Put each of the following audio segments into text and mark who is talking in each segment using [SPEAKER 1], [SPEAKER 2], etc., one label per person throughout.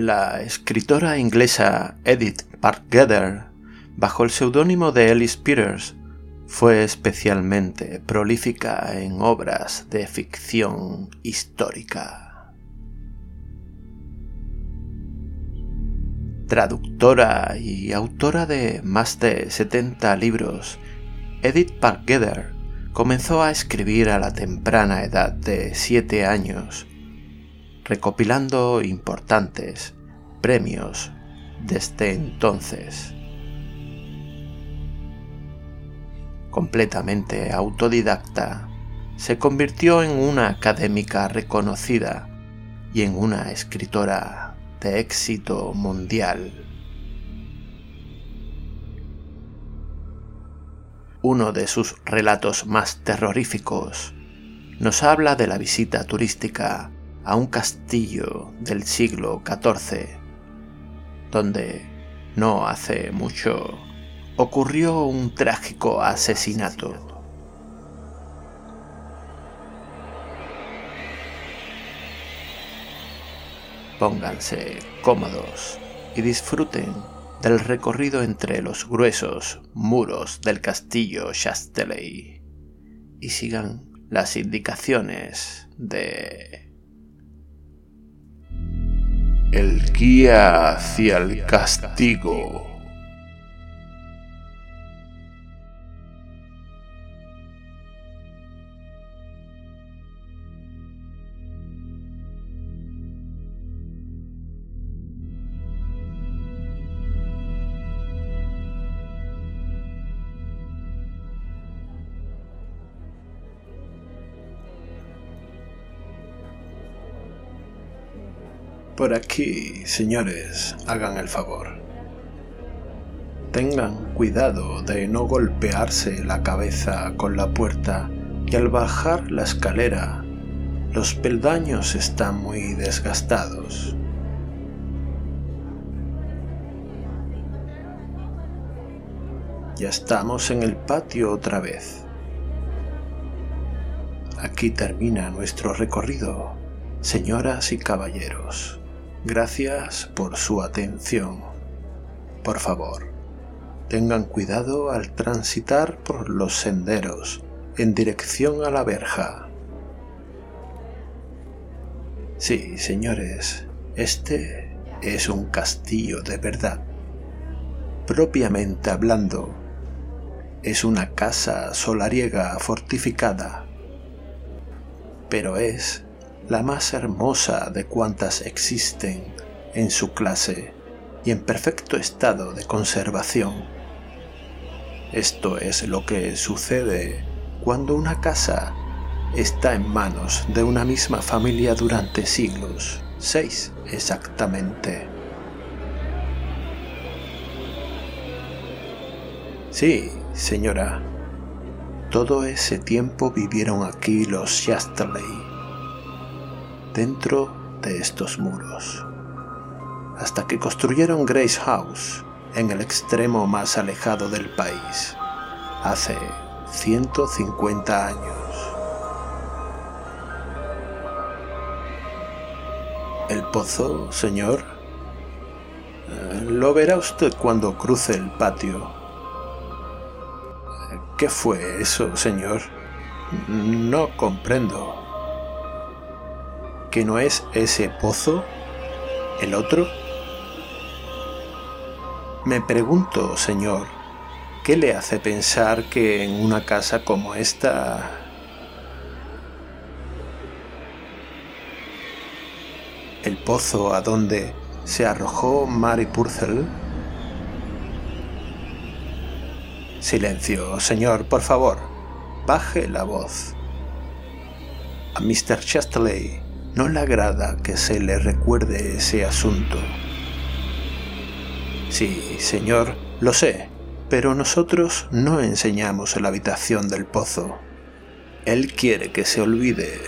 [SPEAKER 1] La escritora inglesa Edith Parkgether, bajo el seudónimo de Ellis Peters, fue especialmente prolífica en obras de ficción histórica. Traductora y autora de más de 70 libros, Edith Parkgether comenzó a escribir a la temprana edad de 7 años, recopilando importantes premios desde entonces. completamente autodidacta, se convirtió en una académica reconocida y en una escritora de éxito mundial. Uno de sus relatos más terroríficos nos habla de la visita turística a un castillo del siglo XIV, donde no hace mucho ocurrió un trágico asesinato. Pónganse cómodos y disfruten del recorrido entre los gruesos muros del castillo Chastelet y sigan las indicaciones de...
[SPEAKER 2] El guía hacia el castigo.
[SPEAKER 1] Por aquí, señores, hagan el favor. Tengan cuidado de no golpearse la cabeza con la puerta y al bajar la escalera, los peldaños están muy desgastados. Ya estamos en el patio otra vez. Aquí termina nuestro recorrido, señoras y caballeros. Gracias por su atención. Por favor, tengan cuidado al transitar por los senderos en dirección a la verja. Sí, señores, este es un castillo de verdad. Propiamente hablando, es una casa solariega fortificada, pero es la más hermosa de cuantas existen en su clase y en perfecto estado de conservación. Esto es lo que sucede cuando una casa está en manos de una misma familia durante siglos, seis exactamente. Sí, señora, todo ese tiempo vivieron aquí los Shasterley dentro de estos muros, hasta que construyeron Grace House en el extremo más alejado del país, hace 150 años. El pozo, señor, eh, lo verá usted cuando cruce el patio. ¿Qué fue eso, señor? No comprendo que no es ese pozo el otro? Me pregunto, señor, ¿qué le hace pensar que en una casa como esta... El pozo a donde se arrojó Mary Purcell? Silencio, señor, por favor. Baje la voz. A Mr. Chesterley no le agrada que se le recuerde ese asunto. Sí, señor, lo sé, pero nosotros no enseñamos la habitación del pozo. Él quiere que se olvide.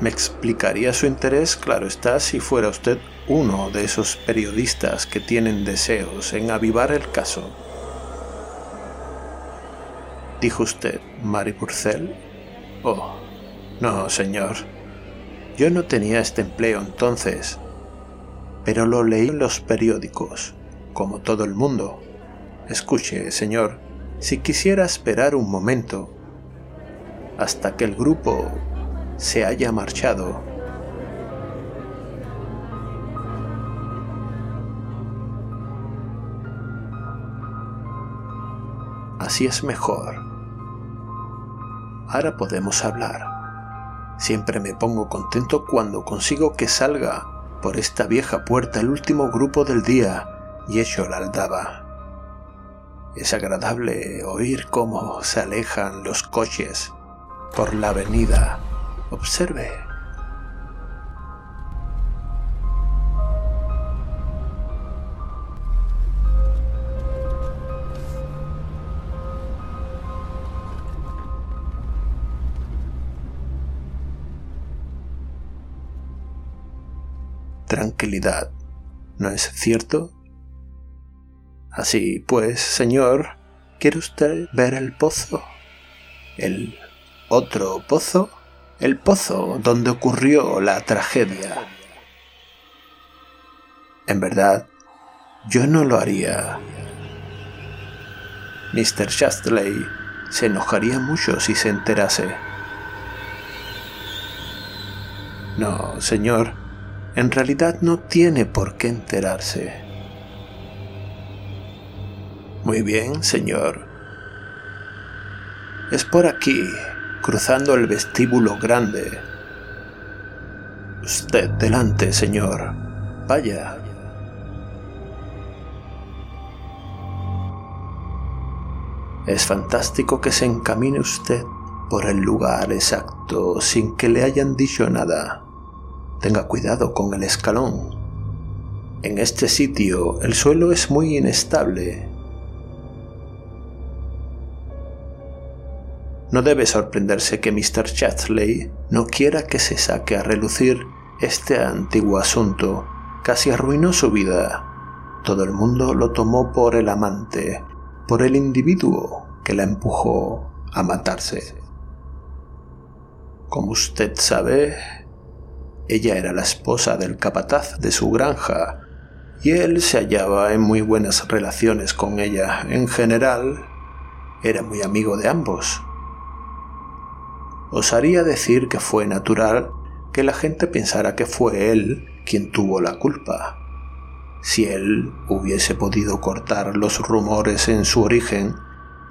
[SPEAKER 1] Me explicaría su interés, claro está, si fuera usted uno de esos periodistas que tienen deseos en avivar el caso. Dijo usted, Mary Purcell. Oh, no, señor. Yo no tenía este empleo entonces, pero lo leí en los periódicos, como todo el mundo. Escuche, señor, si quisiera esperar un momento hasta que el grupo se haya marchado, así es mejor. Ahora podemos hablar. Siempre me pongo contento cuando consigo que salga por esta vieja puerta el último grupo del día y echo la aldaba. Es agradable oír cómo se alejan los coches por la avenida. Observe. ¿No es cierto? Así pues, señor, ¿quiere usted ver el pozo? El otro pozo, el pozo donde ocurrió la tragedia. En verdad, yo no lo haría. Mr. Shastley se enojaría mucho si se enterase. No, señor, en realidad no tiene por qué enterarse. Muy bien, señor. Es por aquí, cruzando el vestíbulo grande. Usted delante, señor. Vaya. Es fantástico que se encamine usted por el lugar exacto sin que le hayan dicho nada. Tenga cuidado con el escalón. En este sitio el suelo es muy inestable No debe sorprenderse que Mr. Chatley no quiera que se saque a relucir este antiguo asunto. Casi arruinó su vida. Todo el mundo lo tomó por el amante, por el individuo que la empujó a matarse. Como usted sabe, ella era la esposa del capataz de su granja y él se hallaba en muy buenas relaciones con ella. En general, era muy amigo de ambos osaría decir que fue natural que la gente pensara que fue él quien tuvo la culpa. Si él hubiese podido cortar los rumores en su origen,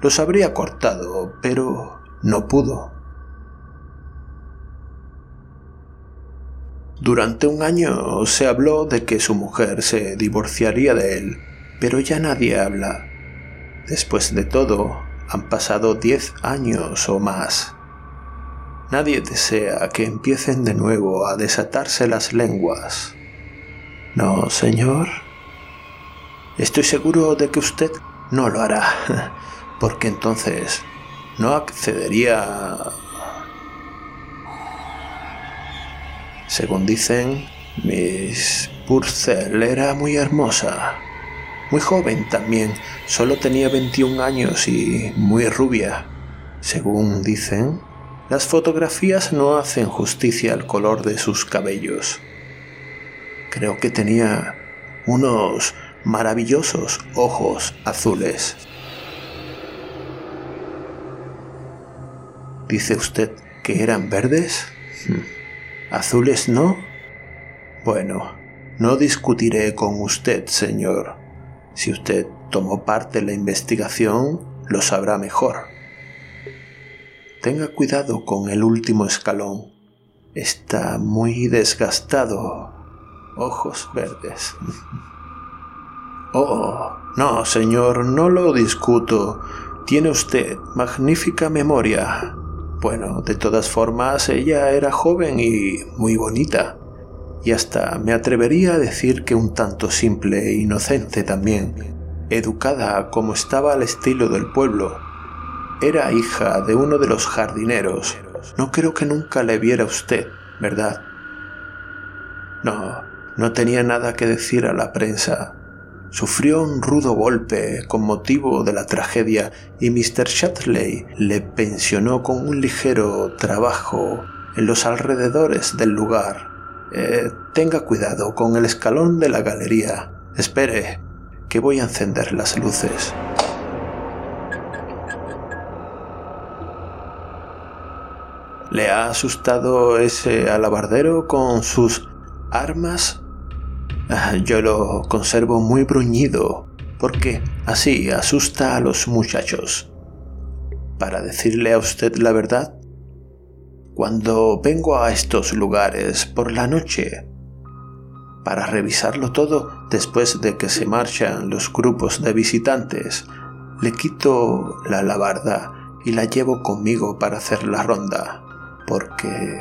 [SPEAKER 1] los habría cortado, pero no pudo. Durante un año se habló de que su mujer se divorciaría de él, pero ya nadie habla. Después de todo, han pasado diez años o más. Nadie desea que empiecen de nuevo a desatarse las lenguas. No, señor. Estoy seguro de que usted no lo hará, porque entonces no accedería... Según dicen, Miss Purcell era muy hermosa, muy joven también, solo tenía 21 años y muy rubia. Según dicen, las fotografías no hacen justicia al color de sus cabellos. Creo que tenía unos maravillosos ojos azules. ¿Dice usted que eran verdes? Hmm. ¿Azules no? Bueno, no discutiré con usted, señor. Si usted tomó parte en la investigación, lo sabrá mejor. Tenga cuidado con el último escalón. Está muy desgastado. Ojos verdes. Oh, no, señor, no lo discuto. Tiene usted magnífica memoria. Bueno, de todas formas, ella era joven y muy bonita. Y hasta me atrevería a decir que un tanto simple e inocente también, educada como estaba al estilo del pueblo, era hija de uno de los jardineros. No creo que nunca le viera usted, ¿verdad? No, no tenía nada que decir a la prensa. Sufrió un rudo golpe con motivo de la tragedia y Mr. Shatley le pensionó con un ligero trabajo en los alrededores del lugar. Eh, tenga cuidado con el escalón de la galería. Espere, que voy a encender las luces. ¿Le ha asustado ese alabardero con sus armas? Ah, yo lo conservo muy bruñido, porque así asusta a los muchachos. Para decirle a usted la verdad, cuando vengo a estos lugares por la noche, para revisarlo todo después de que se marchan los grupos de visitantes, le quito la alabarda y la llevo conmigo para hacer la ronda porque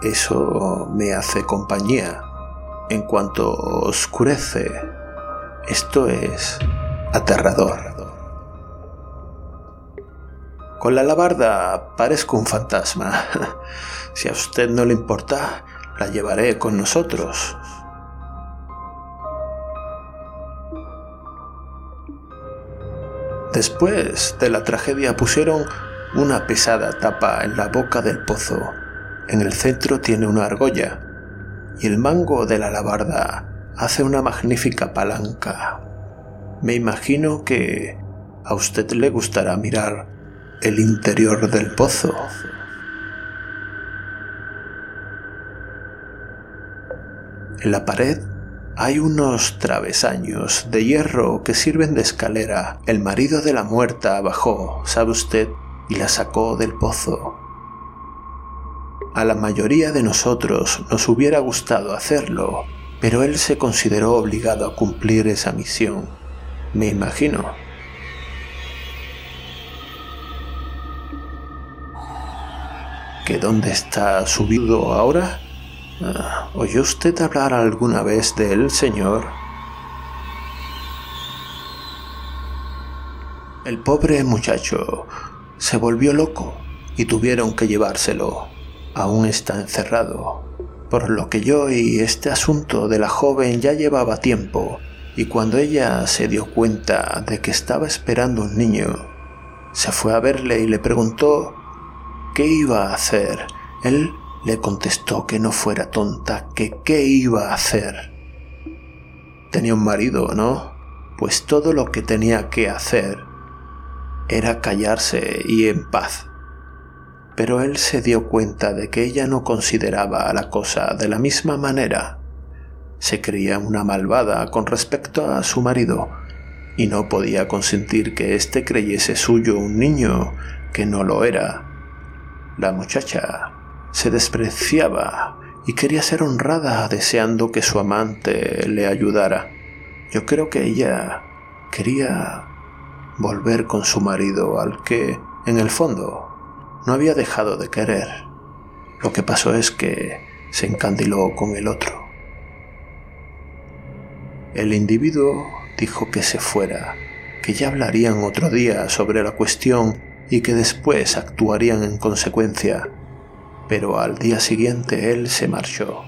[SPEAKER 1] eso me hace compañía. En cuanto oscurece, esto es aterrador. Con la alabarda parezco un fantasma. Si a usted no le importa, la llevaré con nosotros. Después de la tragedia pusieron una pesada tapa en la boca del pozo. En el centro tiene una argolla y el mango de la alabarda hace una magnífica palanca. Me imagino que a usted le gustará mirar el interior del pozo. En la pared hay unos travesaños de hierro que sirven de escalera. El marido de la muerta bajó, ¿sabe usted? y la sacó del pozo. A la mayoría de nosotros nos hubiera gustado hacerlo, pero él se consideró obligado a cumplir esa misión, me imagino. ¿Que dónde está subido ahora? Ah, ¿Oyó usted hablar alguna vez de él, señor? El pobre muchacho se volvió loco y tuvieron que llevárselo. Aún está encerrado. Por lo que yo y este asunto de la joven ya llevaba tiempo, y cuando ella se dio cuenta de que estaba esperando un niño, se fue a verle y le preguntó qué iba a hacer. Él le contestó que no fuera tonta, que qué iba a hacer. Tenía un marido, ¿no? Pues todo lo que tenía que hacer era callarse y en paz. Pero él se dio cuenta de que ella no consideraba la cosa de la misma manera. Se creía una malvada con respecto a su marido y no podía consentir que éste creyese suyo un niño que no lo era. La muchacha se despreciaba y quería ser honrada deseando que su amante le ayudara. Yo creo que ella quería volver con su marido al que, en el fondo, no había dejado de querer. Lo que pasó es que se encandiló con el otro. El individuo dijo que se fuera, que ya hablarían otro día sobre la cuestión y que después actuarían en consecuencia, pero al día siguiente él se marchó.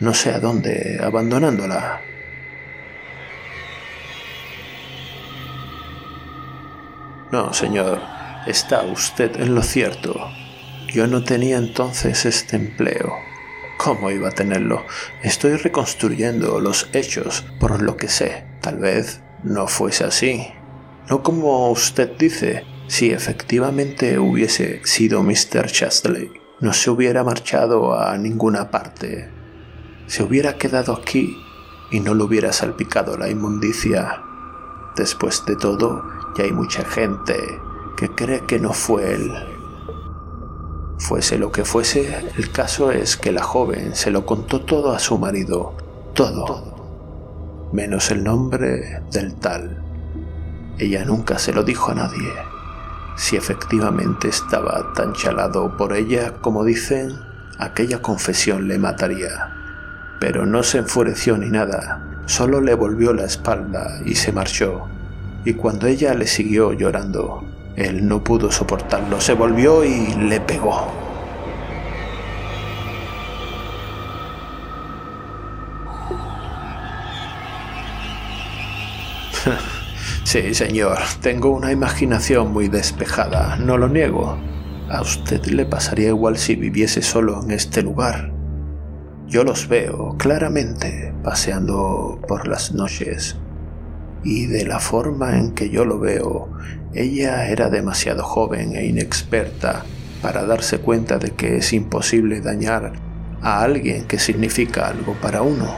[SPEAKER 1] No sé a dónde, abandonándola. No, señor, está usted en lo cierto. Yo no tenía entonces este empleo. ¿Cómo iba a tenerlo? Estoy reconstruyendo los hechos por lo que sé. Tal vez no fuese así. No como usted dice, si efectivamente hubiese sido Mr. Chastley, no se hubiera marchado a ninguna parte. Se hubiera quedado aquí y no le hubiera salpicado la inmundicia. Después de todo, ya hay mucha gente que cree que no fue él. Fuese lo que fuese, el caso es que la joven se lo contó todo a su marido, todo, menos el nombre del tal. Ella nunca se lo dijo a nadie. Si efectivamente estaba tan chalado por ella como dicen, aquella confesión le mataría. Pero no se enfureció ni nada, solo le volvió la espalda y se marchó. Y cuando ella le siguió llorando, él no pudo soportarlo, se volvió y le pegó. Sí, señor, tengo una imaginación muy despejada, no lo niego. A usted le pasaría igual si viviese solo en este lugar. Yo los veo claramente paseando por las noches. Y de la forma en que yo lo veo, ella era demasiado joven e inexperta para darse cuenta de que es imposible dañar a alguien que significa algo para uno.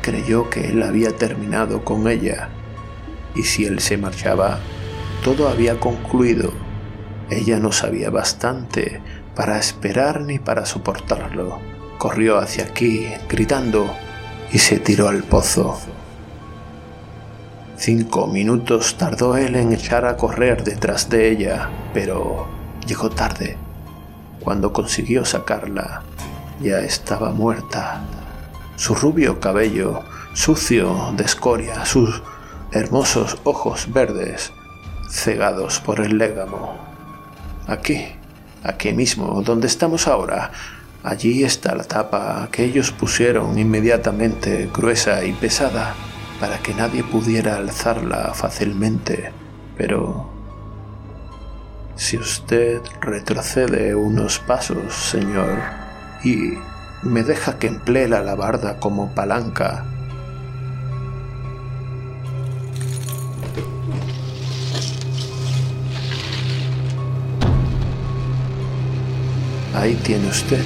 [SPEAKER 1] Creyó que él había terminado con ella y si él se marchaba, todo había concluido. Ella no sabía bastante para esperar ni para soportarlo corrió hacia aquí, gritando, y se tiró al pozo. Cinco minutos tardó él en echar a correr detrás de ella, pero llegó tarde. Cuando consiguió sacarla, ya estaba muerta. Su rubio cabello, sucio de escoria, sus hermosos ojos verdes, cegados por el légamo. Aquí, aquí mismo, donde estamos ahora, Allí está la tapa que ellos pusieron inmediatamente gruesa y pesada para que nadie pudiera alzarla fácilmente. Pero si usted retrocede unos pasos, señor, y me deja que emplee la alabarda como palanca, ahí tiene usted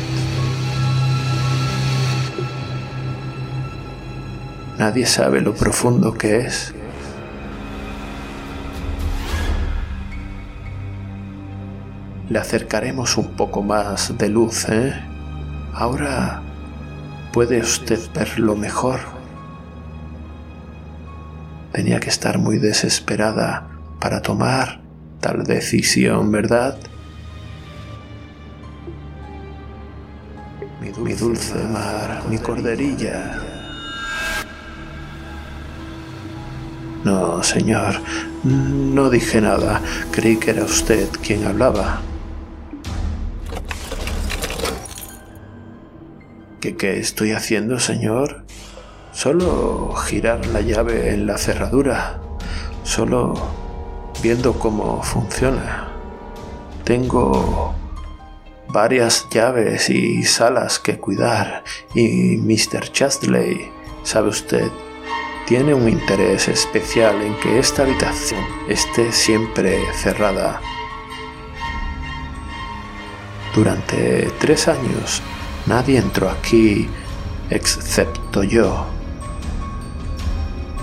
[SPEAKER 1] Nadie sabe lo profundo que es. Le acercaremos un poco más de luz, ¿eh? Ahora puede usted verlo mejor. Tenía que estar muy desesperada para tomar tal decisión, ¿verdad? Mi dulce mar, mi corderilla. No, señor, no dije nada. Creí que era usted quien hablaba. ¿Qué, estoy haciendo, señor? Solo girar la llave en la cerradura. Solo viendo cómo funciona. Tengo varias llaves y salas que cuidar. Y Mr. Chastley, ¿sabe usted? Tiene un interés especial en que esta habitación esté siempre cerrada. Durante tres años nadie entró aquí excepto yo.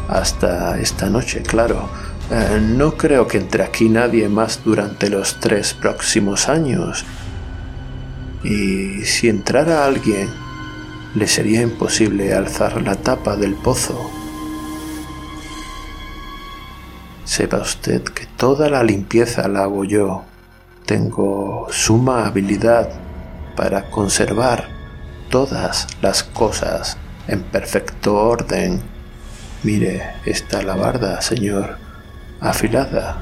[SPEAKER 1] Hasta esta noche, claro. Eh, no creo que entre aquí nadie más durante los tres próximos años. Y si entrara alguien, le sería imposible alzar la tapa del pozo Sepa usted que toda la limpieza la hago yo. Tengo suma habilidad para conservar todas las cosas en perfecto orden. Mire esta alabarda, señor, afilada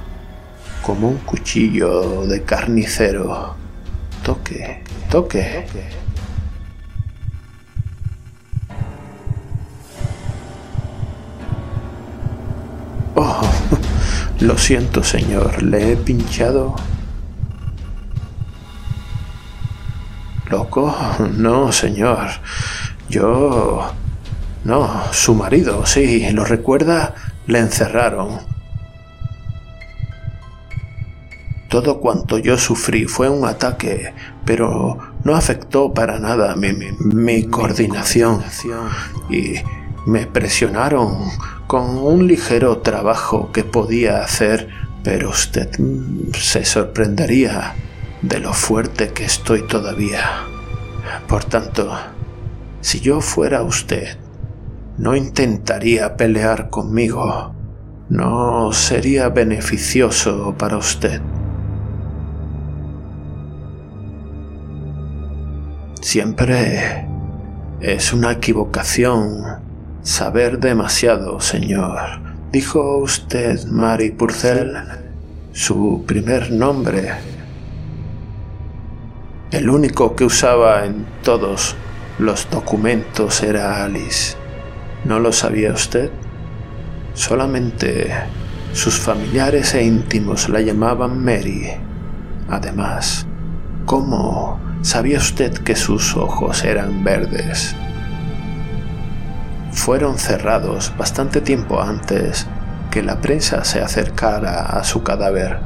[SPEAKER 1] como un cuchillo de carnicero. Toque, toque. Oh, lo siento, señor, le he pinchado. ¿Loco? No, señor. Yo... No, su marido, sí, lo recuerda, le encerraron. Todo cuanto yo sufrí fue un ataque, pero no afectó para nada mi, mi, mi coordinación. Y me presionaron con un ligero trabajo que podía hacer, pero usted se sorprendería de lo fuerte que estoy todavía. Por tanto, si yo fuera usted, no intentaría pelear conmigo. No sería beneficioso para usted. Siempre es una equivocación Saber demasiado, señor. ¿Dijo usted Mary Purcell? Su primer nombre. El único que usaba en todos los documentos era Alice. ¿No lo sabía usted? Solamente sus familiares e íntimos la llamaban Mary. Además, ¿cómo sabía usted que sus ojos eran verdes? Fueron cerrados bastante tiempo antes que la prensa se acercara a su cadáver.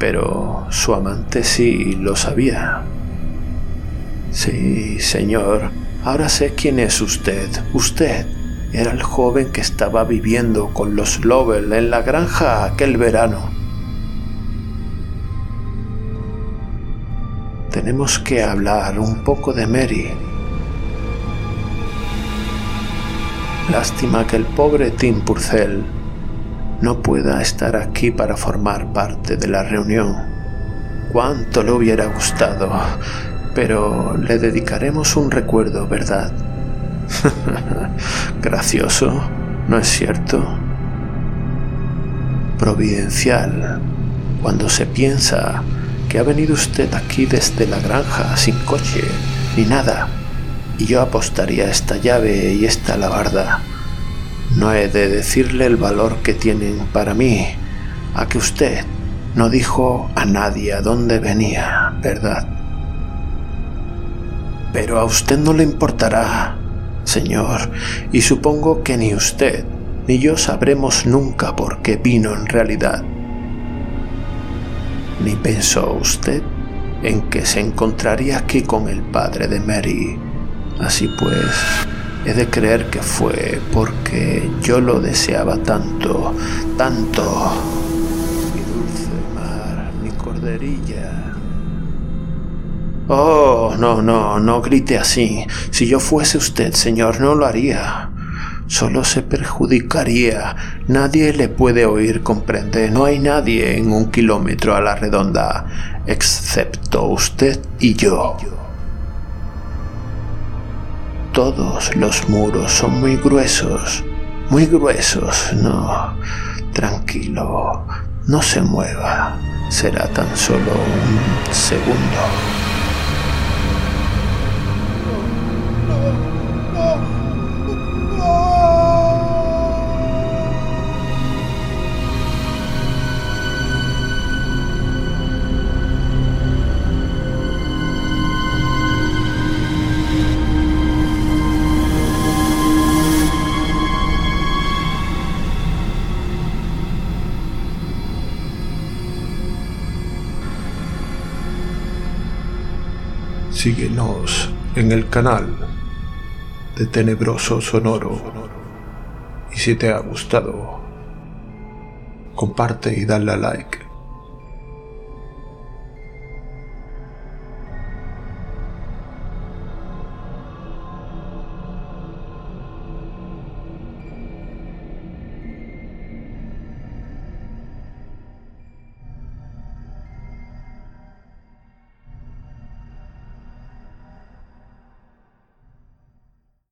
[SPEAKER 1] Pero su amante sí lo sabía. Sí, señor, ahora sé quién es usted. Usted era el joven que estaba viviendo con los Lovell en la granja aquel verano. Tenemos que hablar un poco de Mary. Lástima que el pobre Tim Purcell no pueda estar aquí para formar parte de la reunión. Cuánto le hubiera gustado, pero le dedicaremos un recuerdo, ¿verdad? Gracioso, ¿no es cierto? Providencial, cuando se piensa ha venido usted aquí desde la granja sin coche ni nada, y yo apostaría esta llave y esta alabarda. No he de decirle el valor que tienen para mí, a que usted no dijo a nadie a dónde venía, ¿verdad? Pero a usted no le importará, señor, y supongo que ni usted ni yo sabremos nunca por qué vino en realidad ni pensó usted en que se encontraría aquí con el padre de Mary. Así pues, he de creer que fue porque yo lo deseaba tanto, tanto. Mi dulce mar, mi corderilla. Oh, no, no, no grite así. Si yo fuese usted, señor, no lo haría solo se perjudicaría. Nadie le puede oír, comprende. No hay nadie en un kilómetro a la redonda, excepto usted y yo. Todos los muros son muy gruesos, muy gruesos. No, tranquilo, no se mueva. Será tan solo un segundo.
[SPEAKER 2] Síguenos en el canal de Tenebroso Sonoro. Y si te ha gustado, comparte y dale a like.